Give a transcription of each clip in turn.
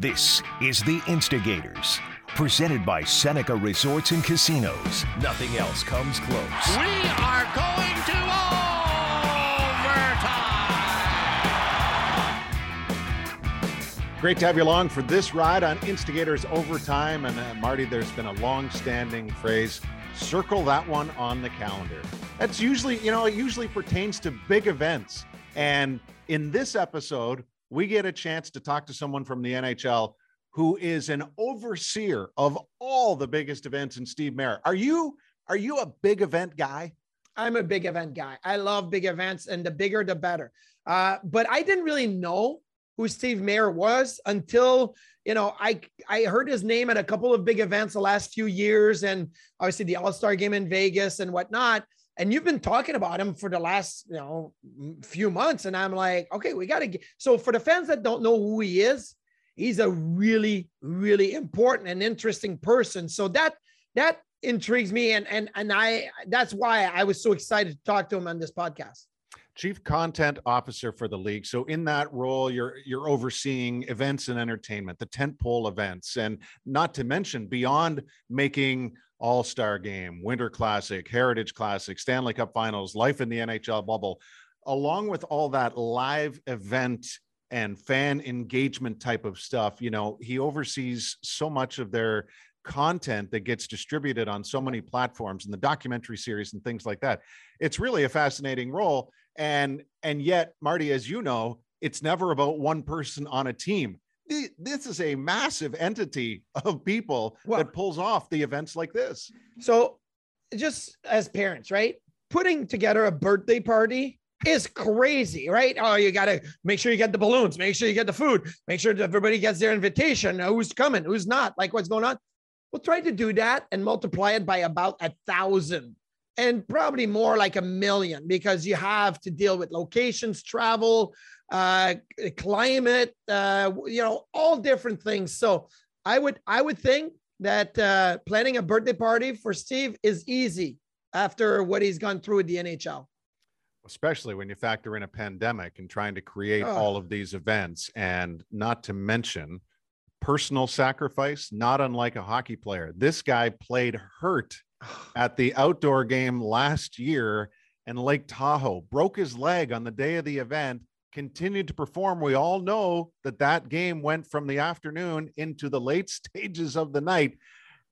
This is The Instigators, presented by Seneca Resorts and Casinos. Nothing else comes close. We are going to overtime. Great to have you along for this ride on Instigators Overtime. And uh, Marty, there's been a long standing phrase circle that one on the calendar. That's usually, you know, it usually pertains to big events. And in this episode, we get a chance to talk to someone from the NHL who is an overseer of all the biggest events in Steve Mayer. Are you are you a big event guy? I'm a big event guy. I love big events and the bigger the better. Uh, but I didn't really know who Steve Mayer was until you know I I heard his name at a couple of big events the last few years, and obviously the All Star Game in Vegas and whatnot and you've been talking about him for the last you know few months and i'm like okay we got to get so for the fans that don't know who he is he's a really really important and interesting person. So that that intrigues me and and and i that's why i was so excited to talk to him on this podcast chief content officer for the league so in that role you're you're overseeing events and entertainment the tent pole events and not to mention beyond making all Star Game, Winter Classic, Heritage Classic, Stanley Cup Finals, life in the NHL bubble, along with all that live event and fan engagement type of stuff. You know, he oversees so much of their content that gets distributed on so many platforms and the documentary series and things like that. It's really a fascinating role. And and yet, Marty, as you know, it's never about one person on a team this is a massive entity of people well, that pulls off the events like this. So, just as parents, right? Putting together a birthday party is crazy, right? Oh, you got to make sure you get the balloons, make sure you get the food, make sure that everybody gets their invitation. Uh, who's coming, who's not, like what's going on. We'll try to do that and multiply it by about a thousand and probably more like a million because you have to deal with locations, travel, uh, climate, uh, you know, all different things. So I would I would think that uh, planning a birthday party for Steve is easy after what he's gone through with the NHL. Especially when you factor in a pandemic and trying to create oh. all of these events, and not to mention personal sacrifice, not unlike a hockey player. This guy played hurt at the outdoor game last year in Lake Tahoe, broke his leg on the day of the event, continued to perform. We all know that that game went from the afternoon into the late stages of the night,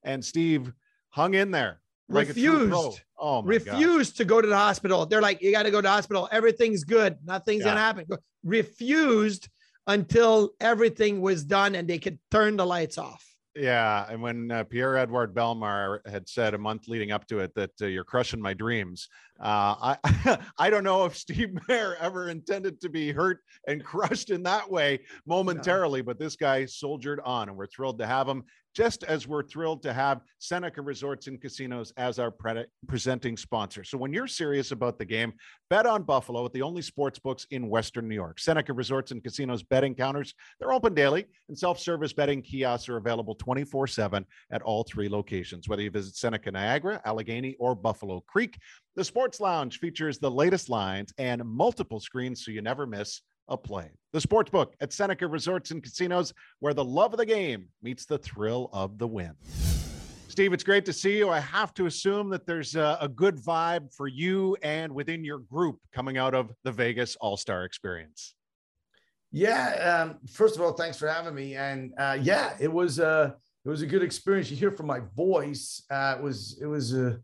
and Steve hung in there. Like refused. Oh refused to go to the hospital. They're like, you got to go to the hospital. Everything's good. Nothing's yeah. gonna happen. Refused until everything was done and they could turn the lights off. Yeah, and when uh, Pierre Edouard Bellemare had said a month leading up to it that uh, you're crushing my dreams, uh, I I don't know if Steve Mayer ever intended to be hurt and crushed in that way momentarily, but this guy soldiered on, and we're thrilled to have him just as we're thrilled to have Seneca Resorts and Casinos as our pre- presenting sponsor. So when you're serious about the game, bet on Buffalo at the only sports books in Western New York. Seneca Resorts and Casinos betting counters, they're open daily, and self-service betting kiosks are available 24/7 at all three locations. Whether you visit Seneca Niagara, Allegany, or Buffalo Creek, the Sports Lounge features the latest lines and multiple screens so you never miss a play. The sports book at Seneca Resorts and Casinos, where the love of the game meets the thrill of the win. Steve, it's great to see you. I have to assume that there's a, a good vibe for you and within your group coming out of the Vegas All Star experience. Yeah. Um, first of all, thanks for having me. And uh, yeah, it was a uh, it was a good experience. You hear from my voice. Uh, it was it was a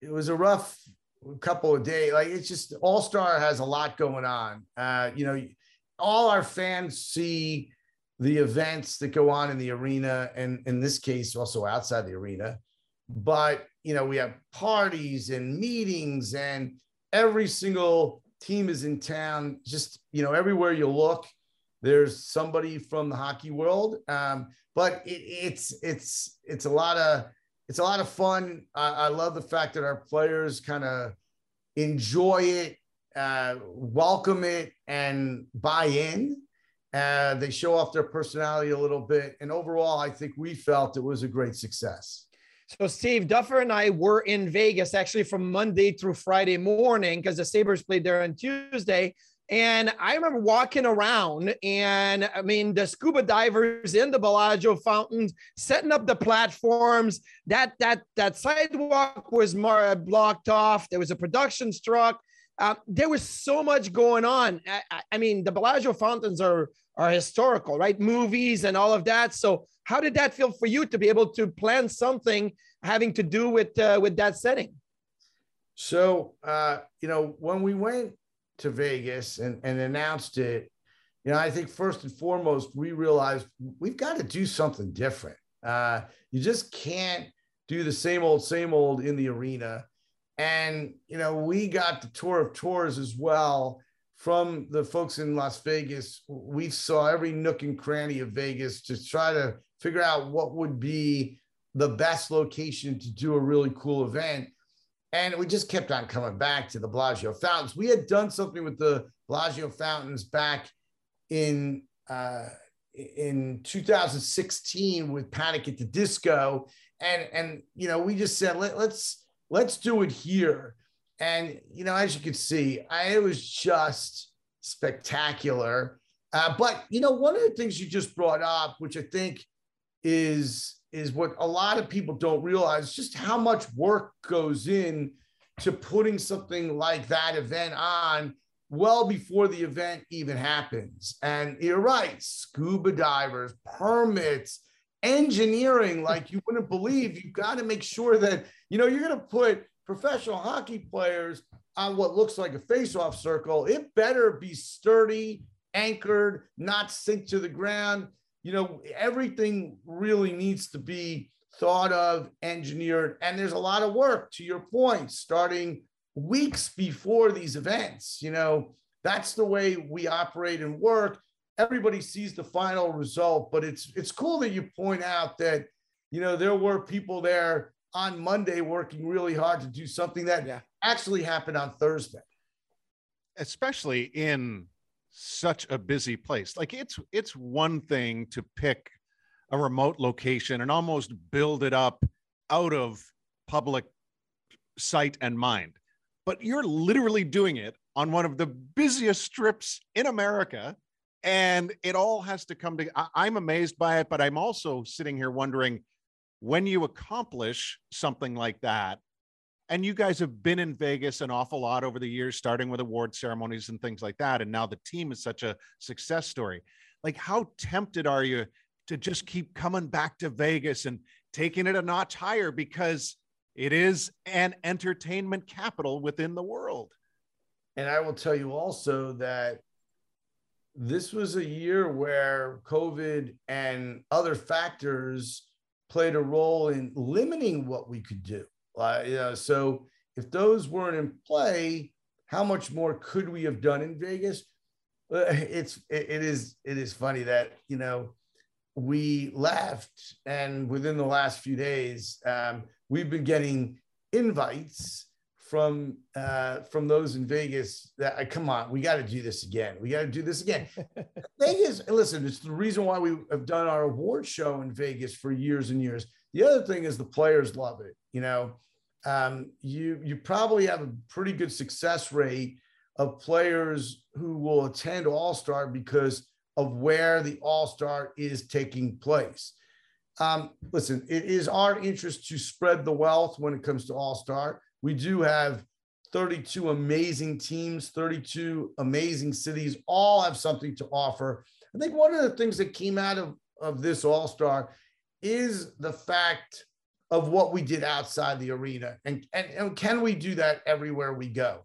it was a rough couple of days. Like it's just All Star has a lot going on. Uh, you know, all our fans see the events that go on in the arena, and in this case, also outside the arena. But you know, we have parties and meetings, and every single team is in town. Just you know, everywhere you look, there's somebody from the hockey world. Um, but it, it's it's it's a lot of it's a lot of fun. I, I love the fact that our players kind of enjoy it, uh, welcome it, and buy in. Uh, they show off their personality a little bit. And overall, I think we felt it was a great success. So, Steve Duffer and I were in Vegas actually from Monday through Friday morning because the Sabres played there on Tuesday. And I remember walking around, and I mean, the scuba divers in the Bellagio fountains, setting up the platforms. That that that sidewalk was more blocked off. There was a production truck. Uh, there was so much going on. I, I, mean, the Bellagio fountains are are historical, right? Movies and all of that. So, how did that feel for you to be able to plan something having to do with uh, with that setting? So, uh, you know, when we went to Vegas and, and announced it, you know, I think first and foremost, we realized we've got to do something different. Uh, you just can't do the same old, same old in the arena. And, you know, we got the tour of tours as well from the folks in Las Vegas. We saw every nook and cranny of Vegas to try to figure out what would be the best location to do a really cool event. And we just kept on coming back to the Bellagio fountains. We had done something with the Bellagio fountains back in uh, in 2016 with Panic at the Disco, and and you know we just said Let, let's let's do it here. And you know, as you can see, I, it was just spectacular. Uh, but you know, one of the things you just brought up, which I think is is what a lot of people don't realize just how much work goes in to putting something like that event on well before the event even happens. And you're right, scuba divers, permits, engineering, like you wouldn't believe. You've got to make sure that, you know, you're going to put professional hockey players on what looks like a face-off circle. It better be sturdy, anchored, not sink to the ground you know, everything really needs to be thought of, engineered, and there's a lot of work to your point, starting weeks before these events. You know, that's the way we operate and work. Everybody sees the final result, but it's it's cool that you point out that you know there were people there on Monday working really hard to do something that yeah. actually happened on Thursday. Especially in such a busy place. Like it's it's one thing to pick a remote location and almost build it up out of public sight and mind. But you're literally doing it on one of the busiest strips in America. And it all has to come to, I'm amazed by it, but I'm also sitting here wondering when you accomplish something like that, and you guys have been in Vegas an awful lot over the years, starting with award ceremonies and things like that. And now the team is such a success story. Like, how tempted are you to just keep coming back to Vegas and taking it a notch higher because it is an entertainment capital within the world? And I will tell you also that this was a year where COVID and other factors played a role in limiting what we could do. Uh, you know, so if those weren't in play, how much more could we have done in Vegas? Uh, it's it, it is it is funny that you know we left, and within the last few days, um, we've been getting invites from uh, from those in Vegas that uh, come on, we got to do this again. We got to do this again. Vegas, listen, it's the reason why we have done our award show in Vegas for years and years. The other thing is the players love it. You know, um, you you probably have a pretty good success rate of players who will attend All Star because of where the All Star is taking place. Um, listen, it is our interest to spread the wealth when it comes to All Star. We do have 32 amazing teams, 32 amazing cities, all have something to offer. I think one of the things that came out of, of this All Star is the fact of what we did outside the arena. And, and, and can we do that everywhere we go?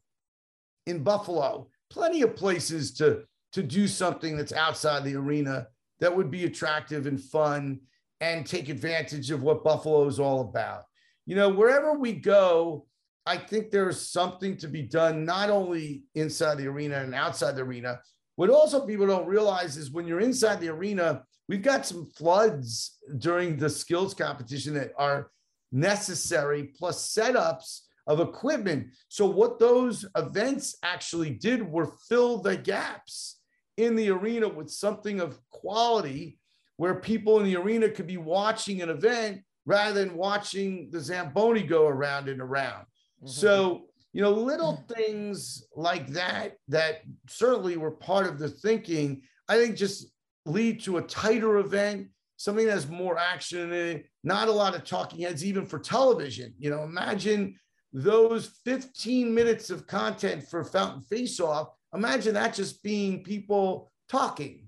In Buffalo, plenty of places to, to do something that's outside the arena that would be attractive and fun and take advantage of what Buffalo is all about. You know, wherever we go, I think there's something to be done, not only inside the arena and outside the arena. What also people don't realize is when you're inside the arena, we've got some floods during the skills competition that are necessary, plus setups of equipment. So, what those events actually did were fill the gaps in the arena with something of quality where people in the arena could be watching an event rather than watching the Zamboni go around and around. Mm-hmm. So, you know, little things like that that certainly were part of the thinking. I think just lead to a tighter event, something that's more action in it, not a lot of talking heads, even for television. You know, imagine those 15 minutes of content for Fountain Face Off. Imagine that just being people talking.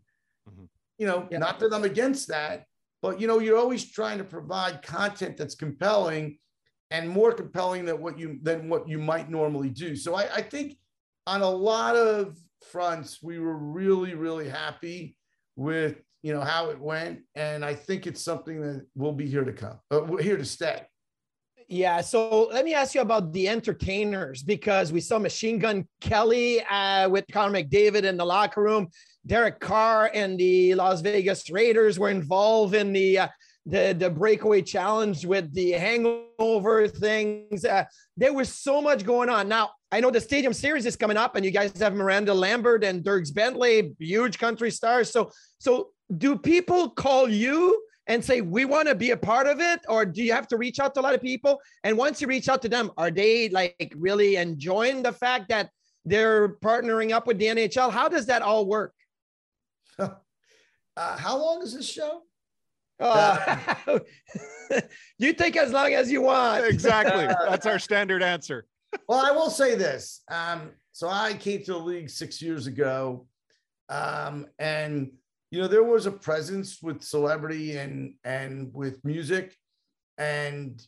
Mm-hmm. You know, yeah. not that I'm against that, but you know, you're always trying to provide content that's compelling and more compelling than what you than what you might normally do. So I, I think on a lot of fronts, we were really, really happy with you know how it went, and I think it's something that will be here to come, uh, here to stay. Yeah. So let me ask you about the entertainers because we saw Machine Gun Kelly uh, with Connor McDavid in the locker room. Derek Carr and the Las Vegas Raiders were involved in the uh, the the breakaway challenge with the hangover things. Uh, there was so much going on. Now I know the Stadium Series is coming up, and you guys have Miranda Lambert and Dierks Bentley, huge country stars. So so do people call you? and say, we want to be a part of it? Or do you have to reach out to a lot of people? And once you reach out to them, are they like really enjoying the fact that they're partnering up with the NHL? How does that all work? uh, how long is this show? Uh, you take as long as you want. Exactly. That's our standard answer. well, I will say this. Um, so I came to the league six years ago. Um, and you know there was a presence with celebrity and and with music and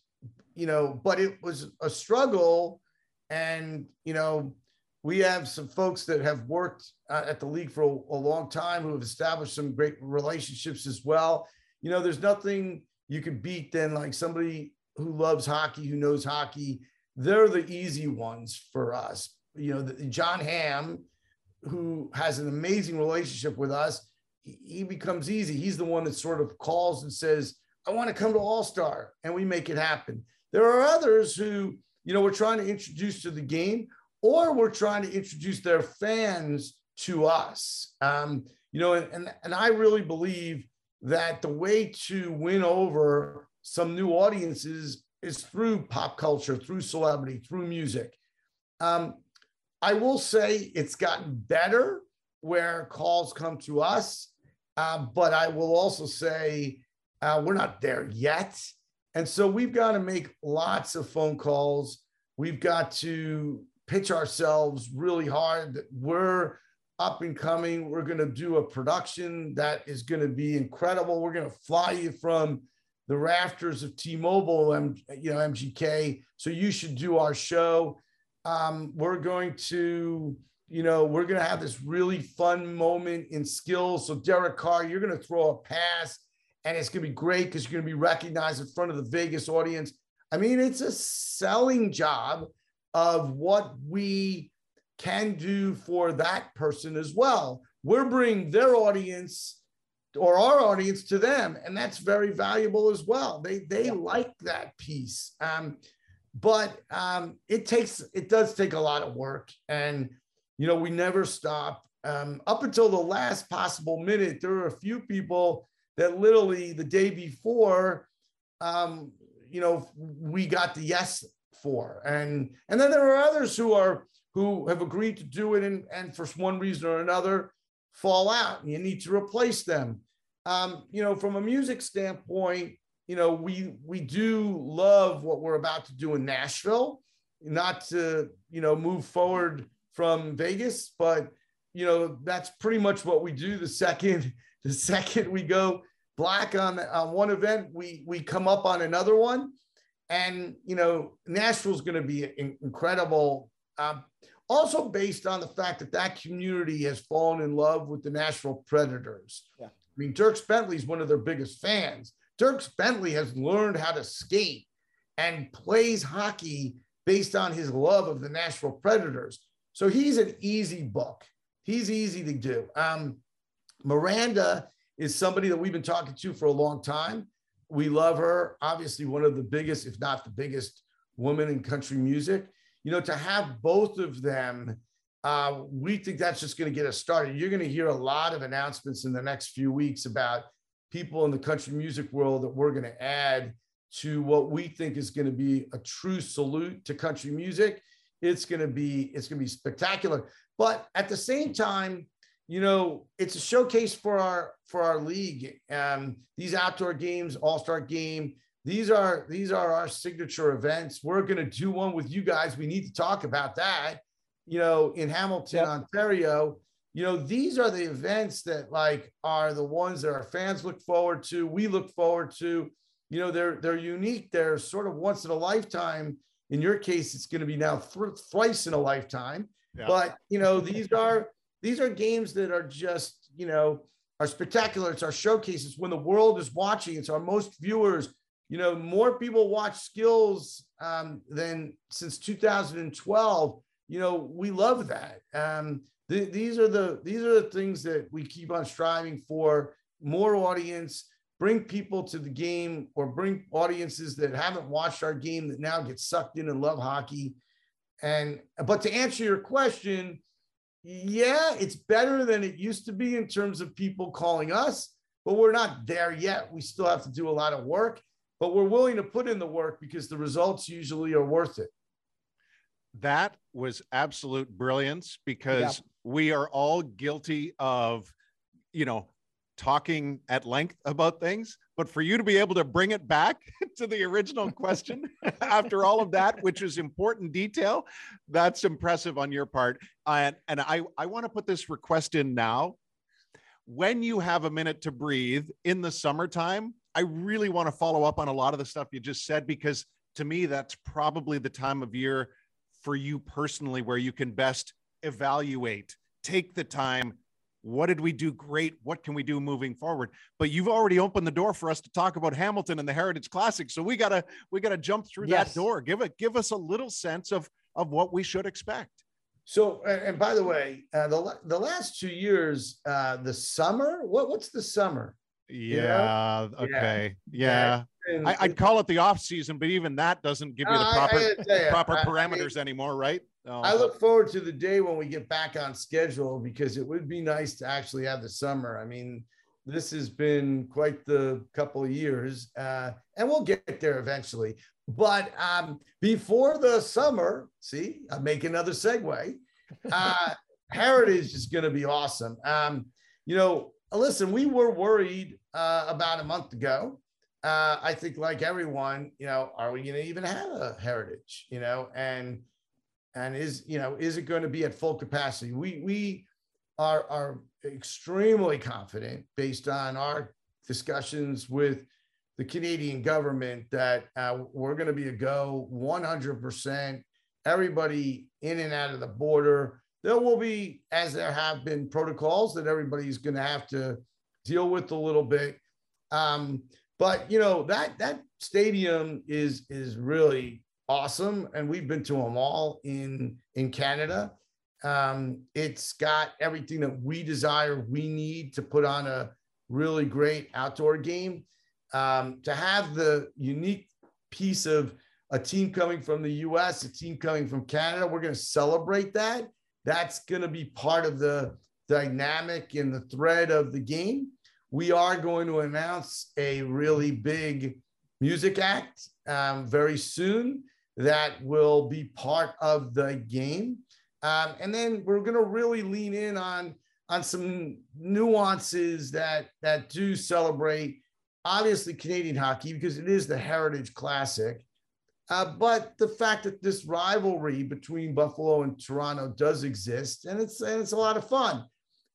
you know but it was a struggle and you know we have some folks that have worked uh, at the league for a, a, long time who have established some great relationships as well you know there's nothing you could beat than like somebody who loves hockey who knows hockey they're the easy ones for us you know the, jon hamm who has an amazing relationship with us he becomes easy. He's the one that sort of calls and says, I want to come to All Star, and we make it happen. There are others who, you know, we're trying to introduce to the game, or we're trying to introduce their fans to us. Um, you know, and, and, and I really believe that the way to win over some new audiences is through pop culture, through celebrity, through music. Um, I will say it's gotten better where calls come to us uh, but I will also say uh, we're not there yet. And so we've got to make lots of phone calls. We've got to pitch ourselves really hard that we're up and coming. We're going to do a production that is going to be incredible. We're going to fly you from the rafters of T-Mobile, you know, MGK. So you should do our show. Um, we're going to you know, we're going to have this really fun moment in skills. So, Derek Carr, you're going to throw a pass and it's going to be great because you're going to be recognized in front of the Vegas audience. I mean, it's a selling job of what we can do for that person as well. We're bringing their audience or our audience to them, and that's very valuable as well. They they yeah. like that piece, um, but um, it takes it does take a lot of work, and you know, we never stop. Um, up until the last possible minute, there were a few people that literally the day before, um, you know, we got the yes for, and and then there are others who are who have agreed to do it, and and for one reason or another, fall out, you need to replace them. Um, you know, from a music standpoint, you know, we we do love what we're about to do in Nashville. Not to you know move forward from Vegas, but you know that's pretty much what we do. The second the second we go black on on one event, we we come up on another one, and you know Nashville's going to be incredible. Um, also based on the fact that that community has fallen in love with the Nashville Predators. Yeah. I mean, Dierks Bentley is one of their biggest fans. Dierks Bentley has learned how to skate and plays hockey based on his love of the Nashville Predators. So he's an easy book. He's easy to do. Um, Miranda is somebody that we've been talking to for a long time. We love her. Obviously, one of the biggest, if not the biggest, woman in country music. You know, to have both of them, uh, we think that's just going to get us started. You're going to hear a lot of announcements in the next few weeks about people in the country music world that we're going to add to what we think is going to be a true salute to country music It's going to be it's going to be spectacular. But at the same time, you know, it's a showcase for our for our league. Um, these outdoor games, All Star Game, these are these are our signature events. We're going to do one with you guys. We need to talk about that. You know, in Hamilton, yep. Ontario. You know, these are the events that like are the ones that our fans look forward to. We look forward to. You know, they're they're unique. They're sort of once in a lifetime. In your case, it's going to be now th- thrice in a lifetime. But you know, these are these are games that are just you know are spectacular. It's our showcases when the world is watching. It's our most viewers you know, more people watch skills um, than since 2012. You know, we love that. Um, th- these are the these are the things that we keep on striving for. More audience, bring people to the game, or bring audiences that haven't watched our game that now get sucked in and love hockey. And but to answer your question, yeah, it's better than it used to be in terms of people calling us, but we're not there yet. We still have to do a lot of work but we're willing to put in the work because the results usually are worth it. That was absolute brilliance because yeah. we are all guilty of, you know, talking at length about things. But for you to be able to bring it back to the original question after all of that, which is important detail, that's impressive on your part. And, and I, I want to put this request in now. When you have a minute to breathe in the summertime, I really want to follow up on a lot of the stuff you just said because to me, that's probably the time of year for you personally where you can best evaluate, take the time. What did we do great? What can we do moving forward? But you've already opened the door for us to talk about Hamilton and the Heritage Classic. So we gotta we gotta jump through yes. that door. Give it give us a little sense of of what we should expect. So, and by the way, uh, the the last two years, uh, the summer. What what's the summer? Yeah. Okay. Yeah. yeah. I, would call it the off season, but even that doesn't give you the proper you, proper I, parameters I, anymore, right? Oh. I look forward to the day when we get back on schedule because it would be nice to actually have the summer. I mean, this has been quite the couple of years, uh, and we'll get there eventually. But um, before the summer, see, I make another segue. Uh, Heritage is going to be awesome. Um, you know, listen, we were worried uh, about a month ago. Uh, I think, like everyone, you know, are we going to even have a heritage? You know, and and is you know is it going to be at full capacity? We we are are extremely confident based on our discussions with the Canadian government that uh, we're going to be a go 100%. Everybody in and out of the border there will be, as there have been, protocols that everybody's going to have to deal with a little bit. Um, but you know that that stadium is is really awesome, and we've been to them all in in Canada. Um, it's got everything that we desire, we need to put on a really great outdoor game. Um, to have the unique piece of a team coming from the US, a team coming from Canada, we're going to celebrate that that's going to be part of the dynamic and the thread of the game. We are going to announce a really big music act um, very soon that will be part of the game. Um, and then we're going to really lean in on on some nuances that that do celebrate obviously Canadian hockey because it is the Heritage Classic. Uh, but the fact that this rivalry between Buffalo and Toronto does exist, and it's and it's a lot of fun.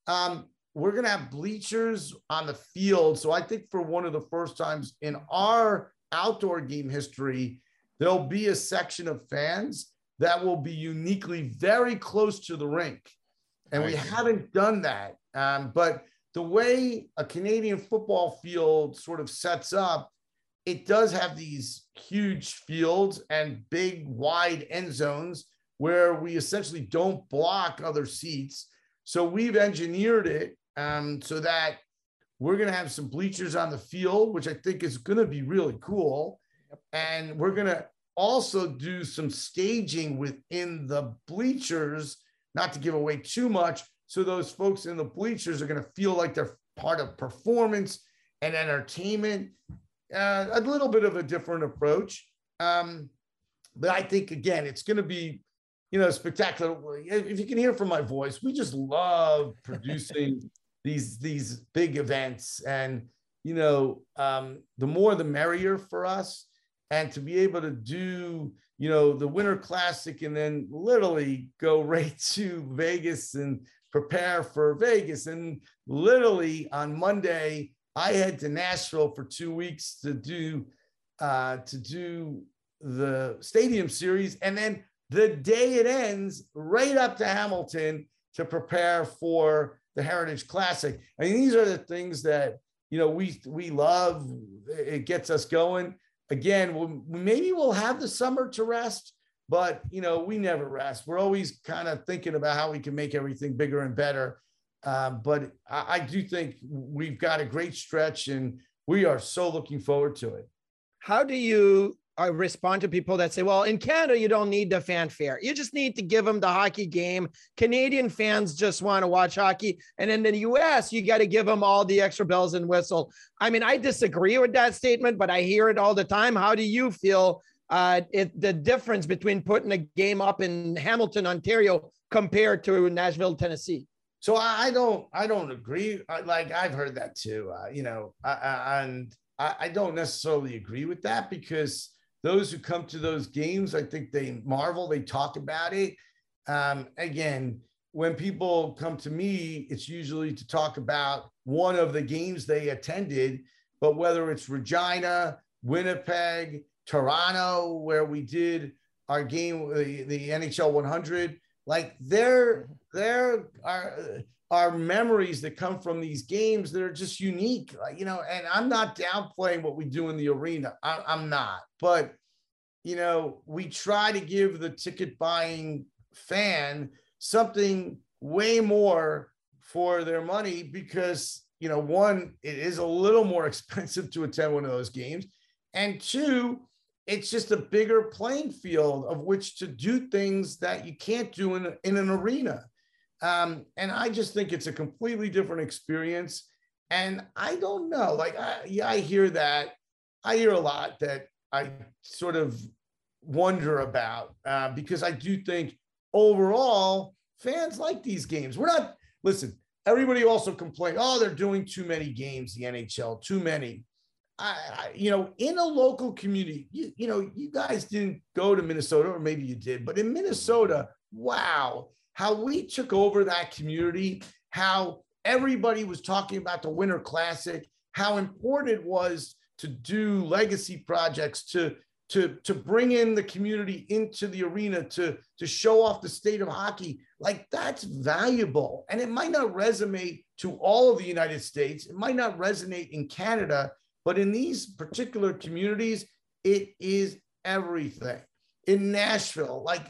Um, we're gonna have bleachers on the field, so I think for one of the first times in our outdoor game history, there'll be a section of fans that will be uniquely very close to the rink, and we haven't done that. Um, but the way a Canadian football field sort of sets up it does have these huge fields and big wide end zones where we essentially don't block other seats. So we've engineered it um, so that we're going to have some bleachers on the field, which I think is going to be really cool. And we're going to also do some staging within the bleachers, not to give away too much. So those folks in the bleachers are going to feel like they're part of performance and entertainment uh, a little bit of a different approach. Um, but I think again, it's going to be you know, spectacular. If you can hear from my voice, we just love producing these these big events, and you know, um, the more the merrier for us. And to be able to do, you know, the Winter Classic, and then literally go right to Vegas and prepare for Vegas, and literally on Monday, I head to Nashville for two weeks to do uh, to do the Stadium Series, and then the day it ends, right up to Hamilton to prepare for the Heritage Classic. I mean, these are the things that you know we we love. It gets us going. Again, we'll, maybe we'll have the summer to rest, but you know we never rest. We're always kind of thinking about how we can make everything bigger and better. Um, but I, I do think we've got a great stretch, and we are so looking forward to it. How do you I respond to people that say, well, in Canada, you don't need the fanfare. You just need to give them the hockey game. Canadian fans just want to watch hockey. And in the US, you got to give them all the extra bells and whistle. I mean, I disagree with that statement, but I hear it all the time. How do you feel uh, it, the difference between putting a game up in Hamilton, Ontario compared to Nashville, Tennessee? So I don't, I don't agree. Like I've heard that too, uh, you know, I, I, and I, I don't necessarily agree with that because those who come to those games, I think they marvel, they talk about it. Um, again, when people come to me, it's usually to talk about one of the games they attended, but whether it's Regina, Winnipeg, Toronto, where we did our game, the, the NHL 100, like there, mm-hmm. there are are memories that come from these games that are just unique. Like, you know, and I'm not downplaying what we do in the arena. I, I'm not, but you know, we try to give the ticket buying fan something way more for their money because, you know, one, it is a little more expensive to attend one of those games. And two, it's just a bigger playing field of which to do things that you can't do in, in an arena. Um, and I just think it's a completely different experience. And I don't know, like, I, yeah, I hear that. I hear a lot that I sort of wonder about uh, because I do think overall fans like these games. We're not, listen, everybody also complained, oh, they're doing too many games, the NHL, too many. I, you know, in a local community, you, you know, you guys didn't go to Minnesota, or maybe you did, but in Minnesota, wow, how we took over that community, how everybody was talking about the Winter Classic, how important it was to do legacy projects, to to to bring in the community into the arena to to show off the state of hockey. Like that's valuable. And it might not resonate to all of the united states. It might not resonate in canada but in these particular communities it is everything in nashville like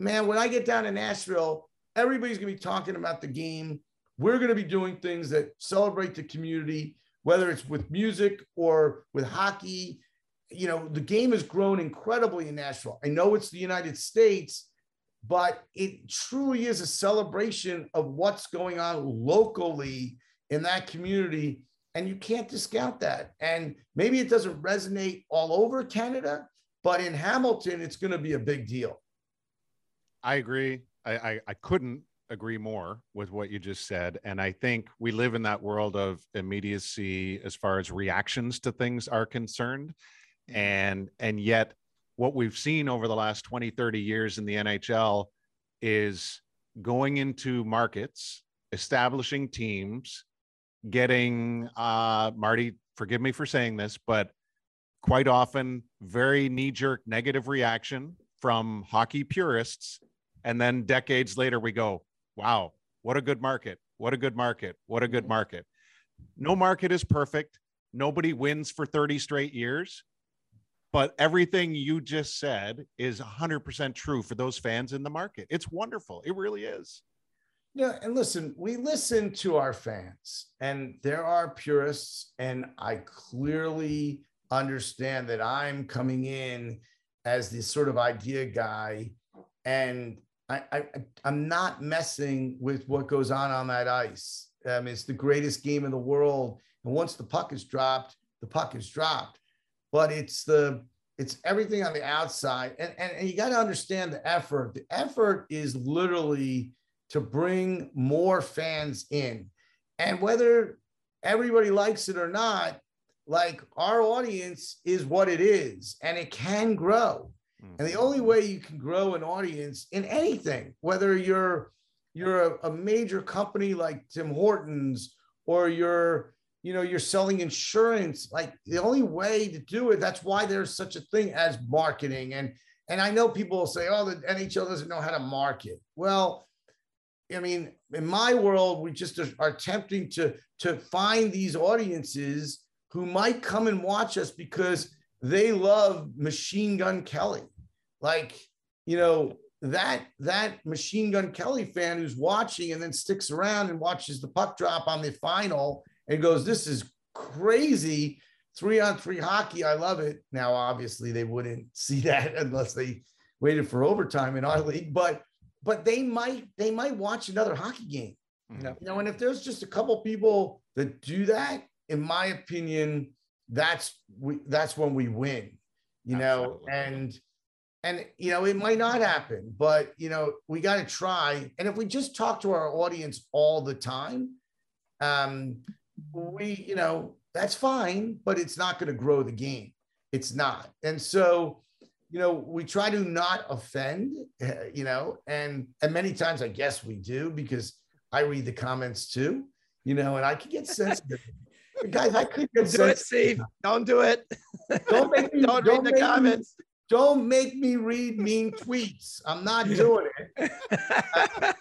man when i get down to nashville everybody's going to be talking about the game. We're going to be doing things that celebrate the community, whether it's with music or with hockey. You know, the game has grown incredibly in Nashville. I know it's the United States, but it truly is a celebration of what's going on locally in that community. And you can't discount that. And maybe it doesn't resonate all over Canada, but in Hamilton, it's going to be a big deal. I agree. I, I, I couldn't agree more with what you just said. And I think we live in that world of immediacy as far as reactions to things are concerned. Mm-hmm. And and yet what we've seen over the last 20, 30 years in the NHL is going into markets, establishing teams, getting uh Marty, forgive me for saying this, but quite often very knee-jerk negative reaction from hockey purists and then decades later, we go, wow, what a good market. What a good market. What a good mm-hmm. market. No market is perfect. Nobody wins for 30 straight years. But everything you just said is 100% true for those fans in the market. It's wonderful. It really is. Yeah, and listen, we listen to our fans, and there are purists, and I clearly understand that I'm coming in as this sort of idea guy, and I, I I'm not messing with what goes on on that ice. Um, it's the greatest game in the world, and once the puck is dropped, the puck is dropped. But it's the it's everything on the outside. And, and, and you got to understand the effort. The effort is literally to bring more fans in. And whether everybody likes it or not, like our audience is what it is and it can grow. And the only mm-hmm. way you can grow an audience in anything, whether you're you're a, a major company like Tim Hortons or you're you know you're selling insurance like the only way to do it that's why there's such a thing as marketing and and i know people will say oh the nhl doesn't know how to market well i mean in my world we just are attempting to to find these audiences who might come and watch us because they love machine gun kelly like you know that that machine gun kelly fan who's watching and then sticks around and watches the puck drop on the final and goes, This is crazy. Three on three hockey. I love it. Now, obviously, they wouldn't see that unless they waited for overtime in our league, but but they might they might watch another hockey game. Mhm. You know, and if there's just a couple people that do that, in my opinion, that's we that's when we win. You know, and and you know it might not happen, but you know we got to try. And if we just talk to our audience all the time, um, we you know that's fine, but it's not going to grow the game. It's not, and so you know we try to not offend, eh, you know, and and many times I guess we do because I read the comments too, you know, and I can get sensitive. Guys, I could get Do it, sensitive. Steve. Don't do it. Don't make me- Don't don't read the make me- comments. Don't make me read mean tweets. I'm not doing it.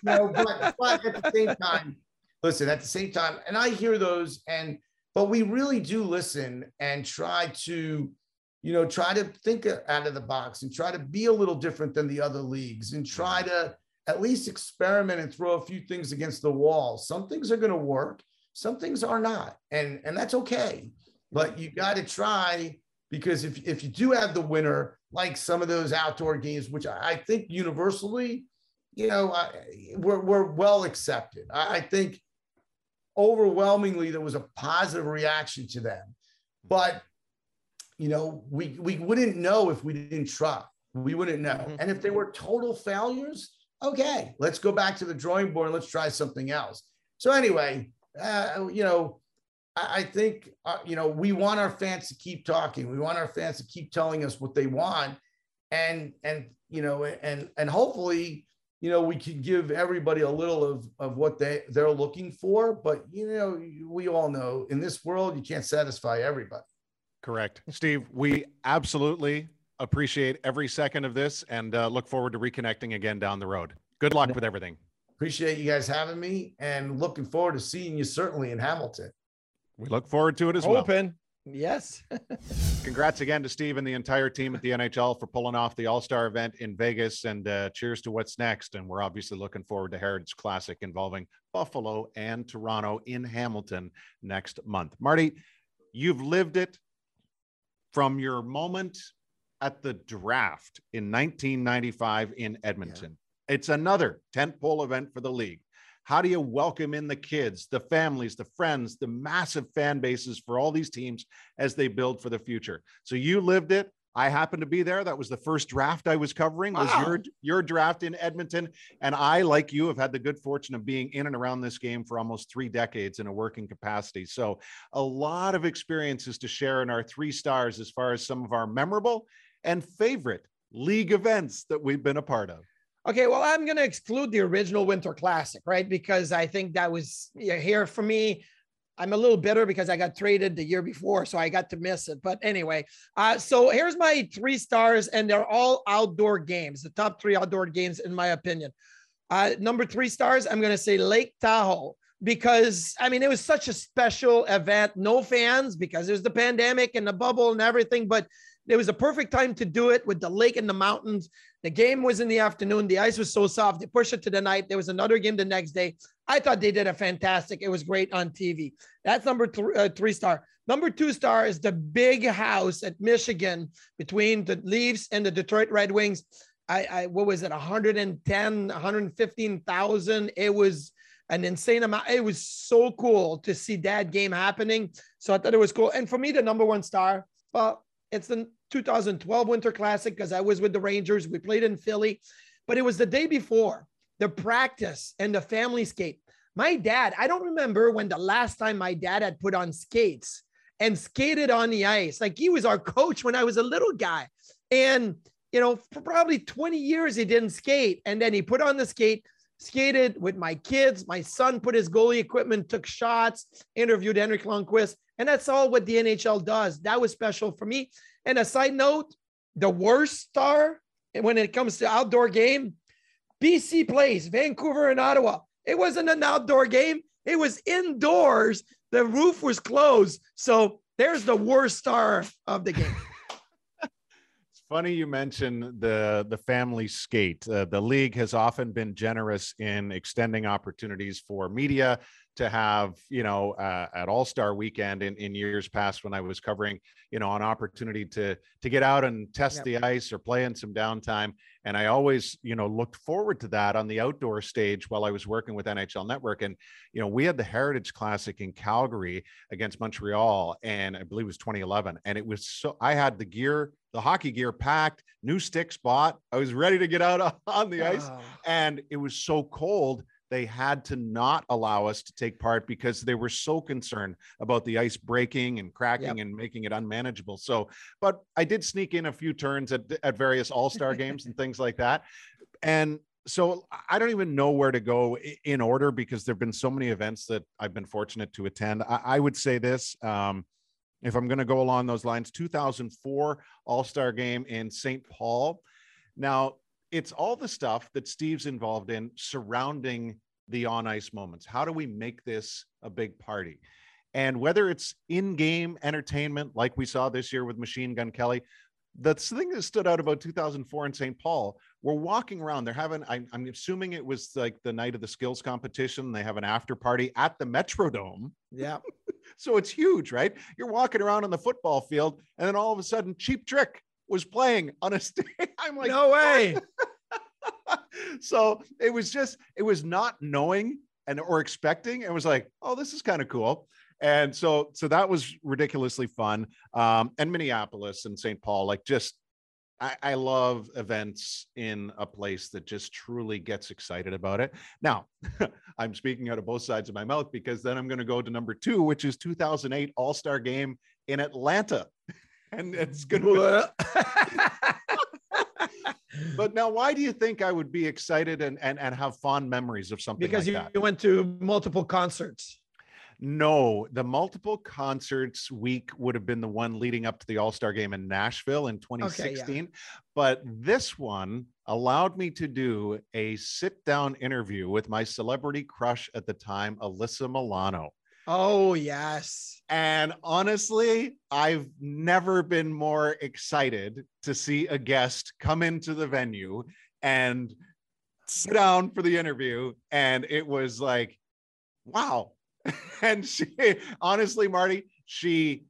no, but, but at the same time, listen, at the same time, and I hear those, and but we really do listen and try to, you know, try to think out of the box and try to be a little different than the other leagues and try to at least experiment and throw a few things against the wall. Some things are going to work, some things are not, and and that's okay. But you got to try because if if you do have the winner, like some of those outdoor games, which I, I think universally, you know, I, we're, we're well accepted. I, I think overwhelmingly there was a positive reaction to them, but you know, we we wouldn't know if we didn't try. We wouldn't know. Mhm. And if they were total failures, okay, let's go back to the drawing board and let's try something else. So anyway, uh, you know, I, I think uh, you know we want our fans to keep talking. We want our fans to keep telling us what they want, and and you know, and and hopefully, you know, we can give everybody a little of of what they they're looking for. But you know, we all know in this world you can't satisfy everybody. Correct. Steve, we absolutely appreciate every second of this and uh, look forward to reconnecting again down the road. Good luck with everything. Appreciate you guys having me, and looking forward to seeing you certainly in Hamilton. We look forward to it as well. Open. Yes. Congrats again to Steve and the entire team at the NHL for pulling off the All Star event in Vegas. And uh, cheers to what's next. And we're obviously looking forward to Heritage Classic involving Buffalo and Toronto in Hamilton next month. Marty, you've lived it from your moment at the draft in 1995 in Edmonton. It's another tentpole event for the league. How do you welcome in the kids, the families, the friends, the massive fan bases for all these teams as they build for the future? So you lived it. I happened to be there. That was the first draft I was covering. Was Wow. your your draft in Edmonton? And I, like you, have had the good fortune of being in and around this game for almost three decades in a working capacity. So a lot of experiences to share in our three stars as far as some of our memorable and favorite league events that we've been a part of. Okay, well, I'm going to exclude the original Winter Classic, right? Because I think that was here for me. I'm a little bitter because I got traded the year before, so I got to miss it. But anyway, uh, so here's my three stars, and they're all outdoor games, the top three outdoor games, in my opinion. Uh, number three stars, I'm going to say Lake Tahoe because I mean, it was such a special event. No fans because there's the pandemic and the bubble and everything, but it was a perfect time to do it with the lake and the mountains. The game was in the afternoon. The ice was so soft. They pushed it to the night. There was another game the next day. I thought they did a fantastic. It was great on TV. That's number uh, three star. Number two star is the big house at Michigan between the Leafs and the Detroit Red Wings. I, I what was it? 110, 115,000. It was an insane amount. It was so cool to see that game happening. So I thought it was cool. And for me, the number one star, well, it's the 2012 Winter Classic because I was with the Rangers. We played in Philly, but it was the day before the practice and the family skate. My dad, I don't remember when the last time my dad had put on skates and skated on the ice. Like he was our coach when I was a little guy. And, you know, for probably 20 years, he didn't skate. And then he put on the skate, skated with my kids. My son put his goalie equipment, took shots, interviewed Henrik Lundqvist. And that's all what the NHL does. That was special for me. And a side note, the worst star when it comes to outdoor game, BC Place Vancouver and Ottawa. It wasn't an outdoor game. It was indoors. The roof was closed. So there's the worst star of the game. funny you mentioned the the family skate. Uh, the league has often been generous in extending opportunities for media to have, you know, uh, at All Star Weekend in, in years past when I was covering, you know, an opportunity to to get out and test yep. the ice or play in some downtime. And I always, you know, looked forward to that on the outdoor stage while I was working with NHL Network. And you know, we had the Heritage Classic in Calgary against Montreal, and I believe it was 2011. And it was so I had the gear, the hockey gear packed, new sticks bought. I was ready to get out on the ice, oh. and it was so cold they had to not allow us to take part because they were so concerned about the ice breaking and cracking yep. and making it unmanageable. So, but I did sneak in a few turns at, at various all star games and things like that. And so I don't even know where to go in order because there have been so many events that I've been fortunate to attend. I, I would say this. Um, if I'm going to go along those lines, 2004 All Star game in St. Paul. Now, it's all the stuff that Steve's involved in surrounding the on ice moments. How do we make this a big party? And whether it's in game entertainment, like we saw this year with Machine Gun Kelly, the thing that stood out about 2004 in St. Paul, we're walking around. They're having, I'm, I'm, assuming it was like the night of the skills competition. They have an after party at the Metrodome. Yeah. So it's huge, right? You're walking around on the football field, and then all of a sudden, Cheap Trick was playing on a stage. I'm like, no way. so it was just, it was not knowing and or expecting. and was like, oh, this is kind of cool. And so, so that was ridiculously fun. Um, and Minneapolis and St. Paul, like just, I, I love events in a place that just truly gets excited about it. Now, I'm speaking out of both sides of my mouth because then I'm going to go to number two, which is 2008 All Star Game in Atlanta and it's gonna. but now, why do you think I would be excited and and, and have fond memories of something? Because like you, that? you went to multiple concerts. No, the multiple concerts week would have been the one leading up to the All Star game in Nashville in 2016. Okay, yeah. But this one allowed me to do a sit down interview with my celebrity crush at the time, Alyssa Milano. Oh, yes. And honestly, I've never been more excited to see a guest come into the venue and sit down for the interview. And it was like, wow. and she, honestly, Marty, she,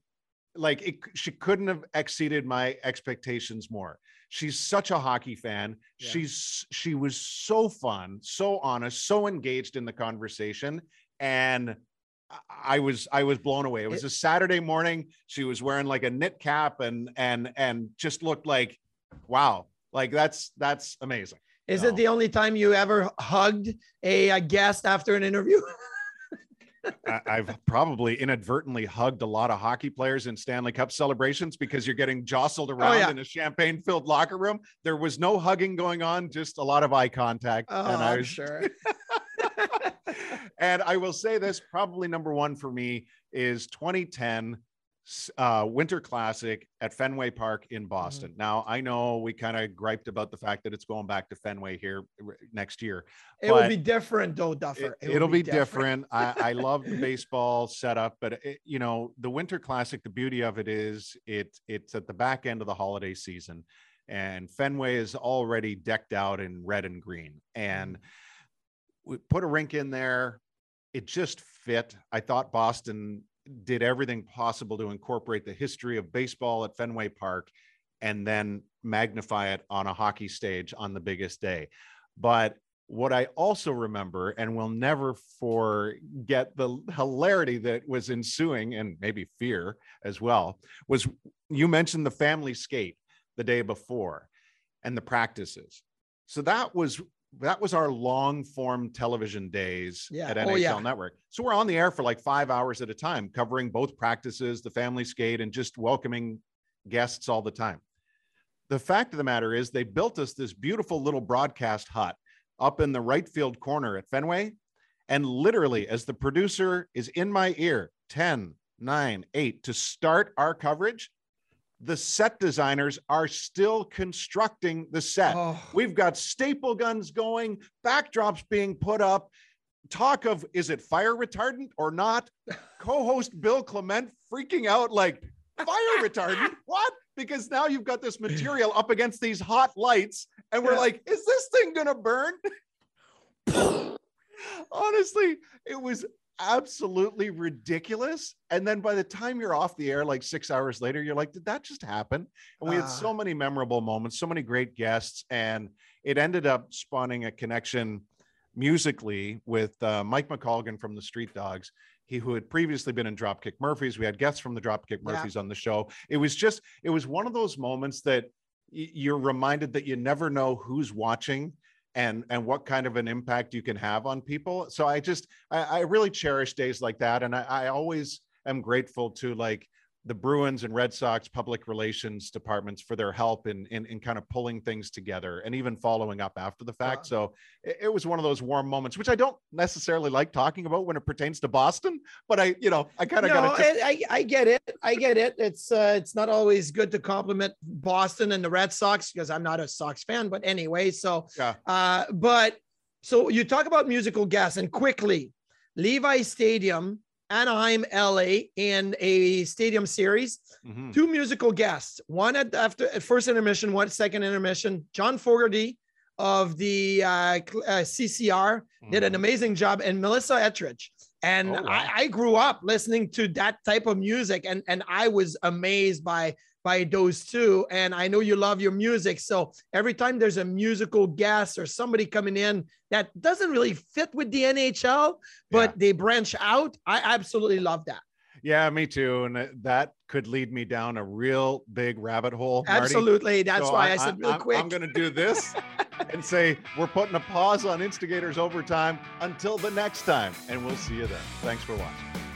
like, it, she couldn't have exceeded my expectations more. She's such a hockey fan. Yeah. She's, she was so fun, so honest, so engaged in the conversation. And I was I was blown away. It was a Saturday morning. She was wearing like a knit cap and and and just looked like wow. Like that's that's amazing. Is so. it the only time you ever hugged a, a guest after an interview? I've probably inadvertently hugged a lot of hockey players in Stanley Cup celebrations because you're getting jostled around oh, yeah. in a champagne filled locker room. There was no hugging going on, just a lot of eye contact. Oh, and I was sure. and I will say this probably number one for me is 2010 uh, Winter Classic at Fenway Park in Boston. Mm-hmm. Now, I know we kind of griped about the fact that it's going back to Fenway here next year. It will be different, though, Duffer. It, will be, be, different. different. I, I love the baseball setup, but it, you know, the Winter Classic. The beauty of it is it it's at the back end of the holiday season, and Fenway is already decked out in red and green, and. Mm-hmm we put a rink in there. It just fit. I thought Boston did everything possible to incorporate the history of baseball at Fenway Park and then magnify it on a hockey stage on the biggest day. But what I also remember and will never forget the hilarity that was ensuing and maybe fear as well was you mentioned the family skate the day before and the practices. So that was that was our long form television days Yeah. at Oh, NHL yeah. Network. So we're on the air for like five hours at a time, covering both practices, the family skate, and just welcoming guests all the time. The fact of the matter is, they built us this beautiful little broadcast hut up in the right field corner at Fenway. And literally, as the producer is in my ear, 10, 9, 8, to start our coverage, the set designers are still constructing the set. Oh, We've got staple guns going, backdrops being put up. Talk of is it fire retardant or not? Co host Bill Clement freaking out like fire retardant? What? Because now you've got this material up against these hot lights, and we're Yeah. like, is this thing gonna burn? Honestly, it was absolutely ridiculous. And then by the time you're off the air, like six hours later, you're like, did that just happen? And we had Ah. so many memorable moments, so many great guests, and it ended up spawning a connection musically with uh, Mike McColgan from the Street Dogs. He who had previously been in Dropkick Murphys. We had guests from the Dropkick Yeah. Murphys on the show. It was just, it was one of those moments that you're reminded that you never know who's watching and and what kind of an impact you can have on people. So I just I, I really cherish days like that, and I, I always am grateful to like the Bruins and Red Sox public relations departments for their help in in, in kind of pulling things together and even following up after the fact. Uh, so it, it was one of those warm moments, which I don't necessarily like talking about when it pertains to Boston, but I you know I kind of no, got to. I, I I get it. I get it. It's uh, it's not always good to compliment Boston and the Red Sox because I'm not a Sox fan. But anyway, so Yeah. uh, but so you talk about musical guests and quickly, Levi Stadium, Anaheim, LA, in a stadium series. Mhm. Two musical guests. One at after at first intermission, one second intermission. John Fogerty of the uh, uh, CCR did an Mhm. amazing job, and Melissa Etheridge. And Oh, wow. I, I grew up listening to that type of music, and and I was amazed by by those two. And I know you love your music, so every time there's a musical guest or somebody coming in that doesn't really fit with the NHL, but Yeah. they branch out, I absolutely love that. Yeah, me too. And that- could lead me down a real big rabbit hole. Marty. Absolutely, that's So why I, said real I'm- quick. I'm going to do this and say we're putting a pause on Instigators Overtime until the next time, and we'll see you then. Thanks for watching.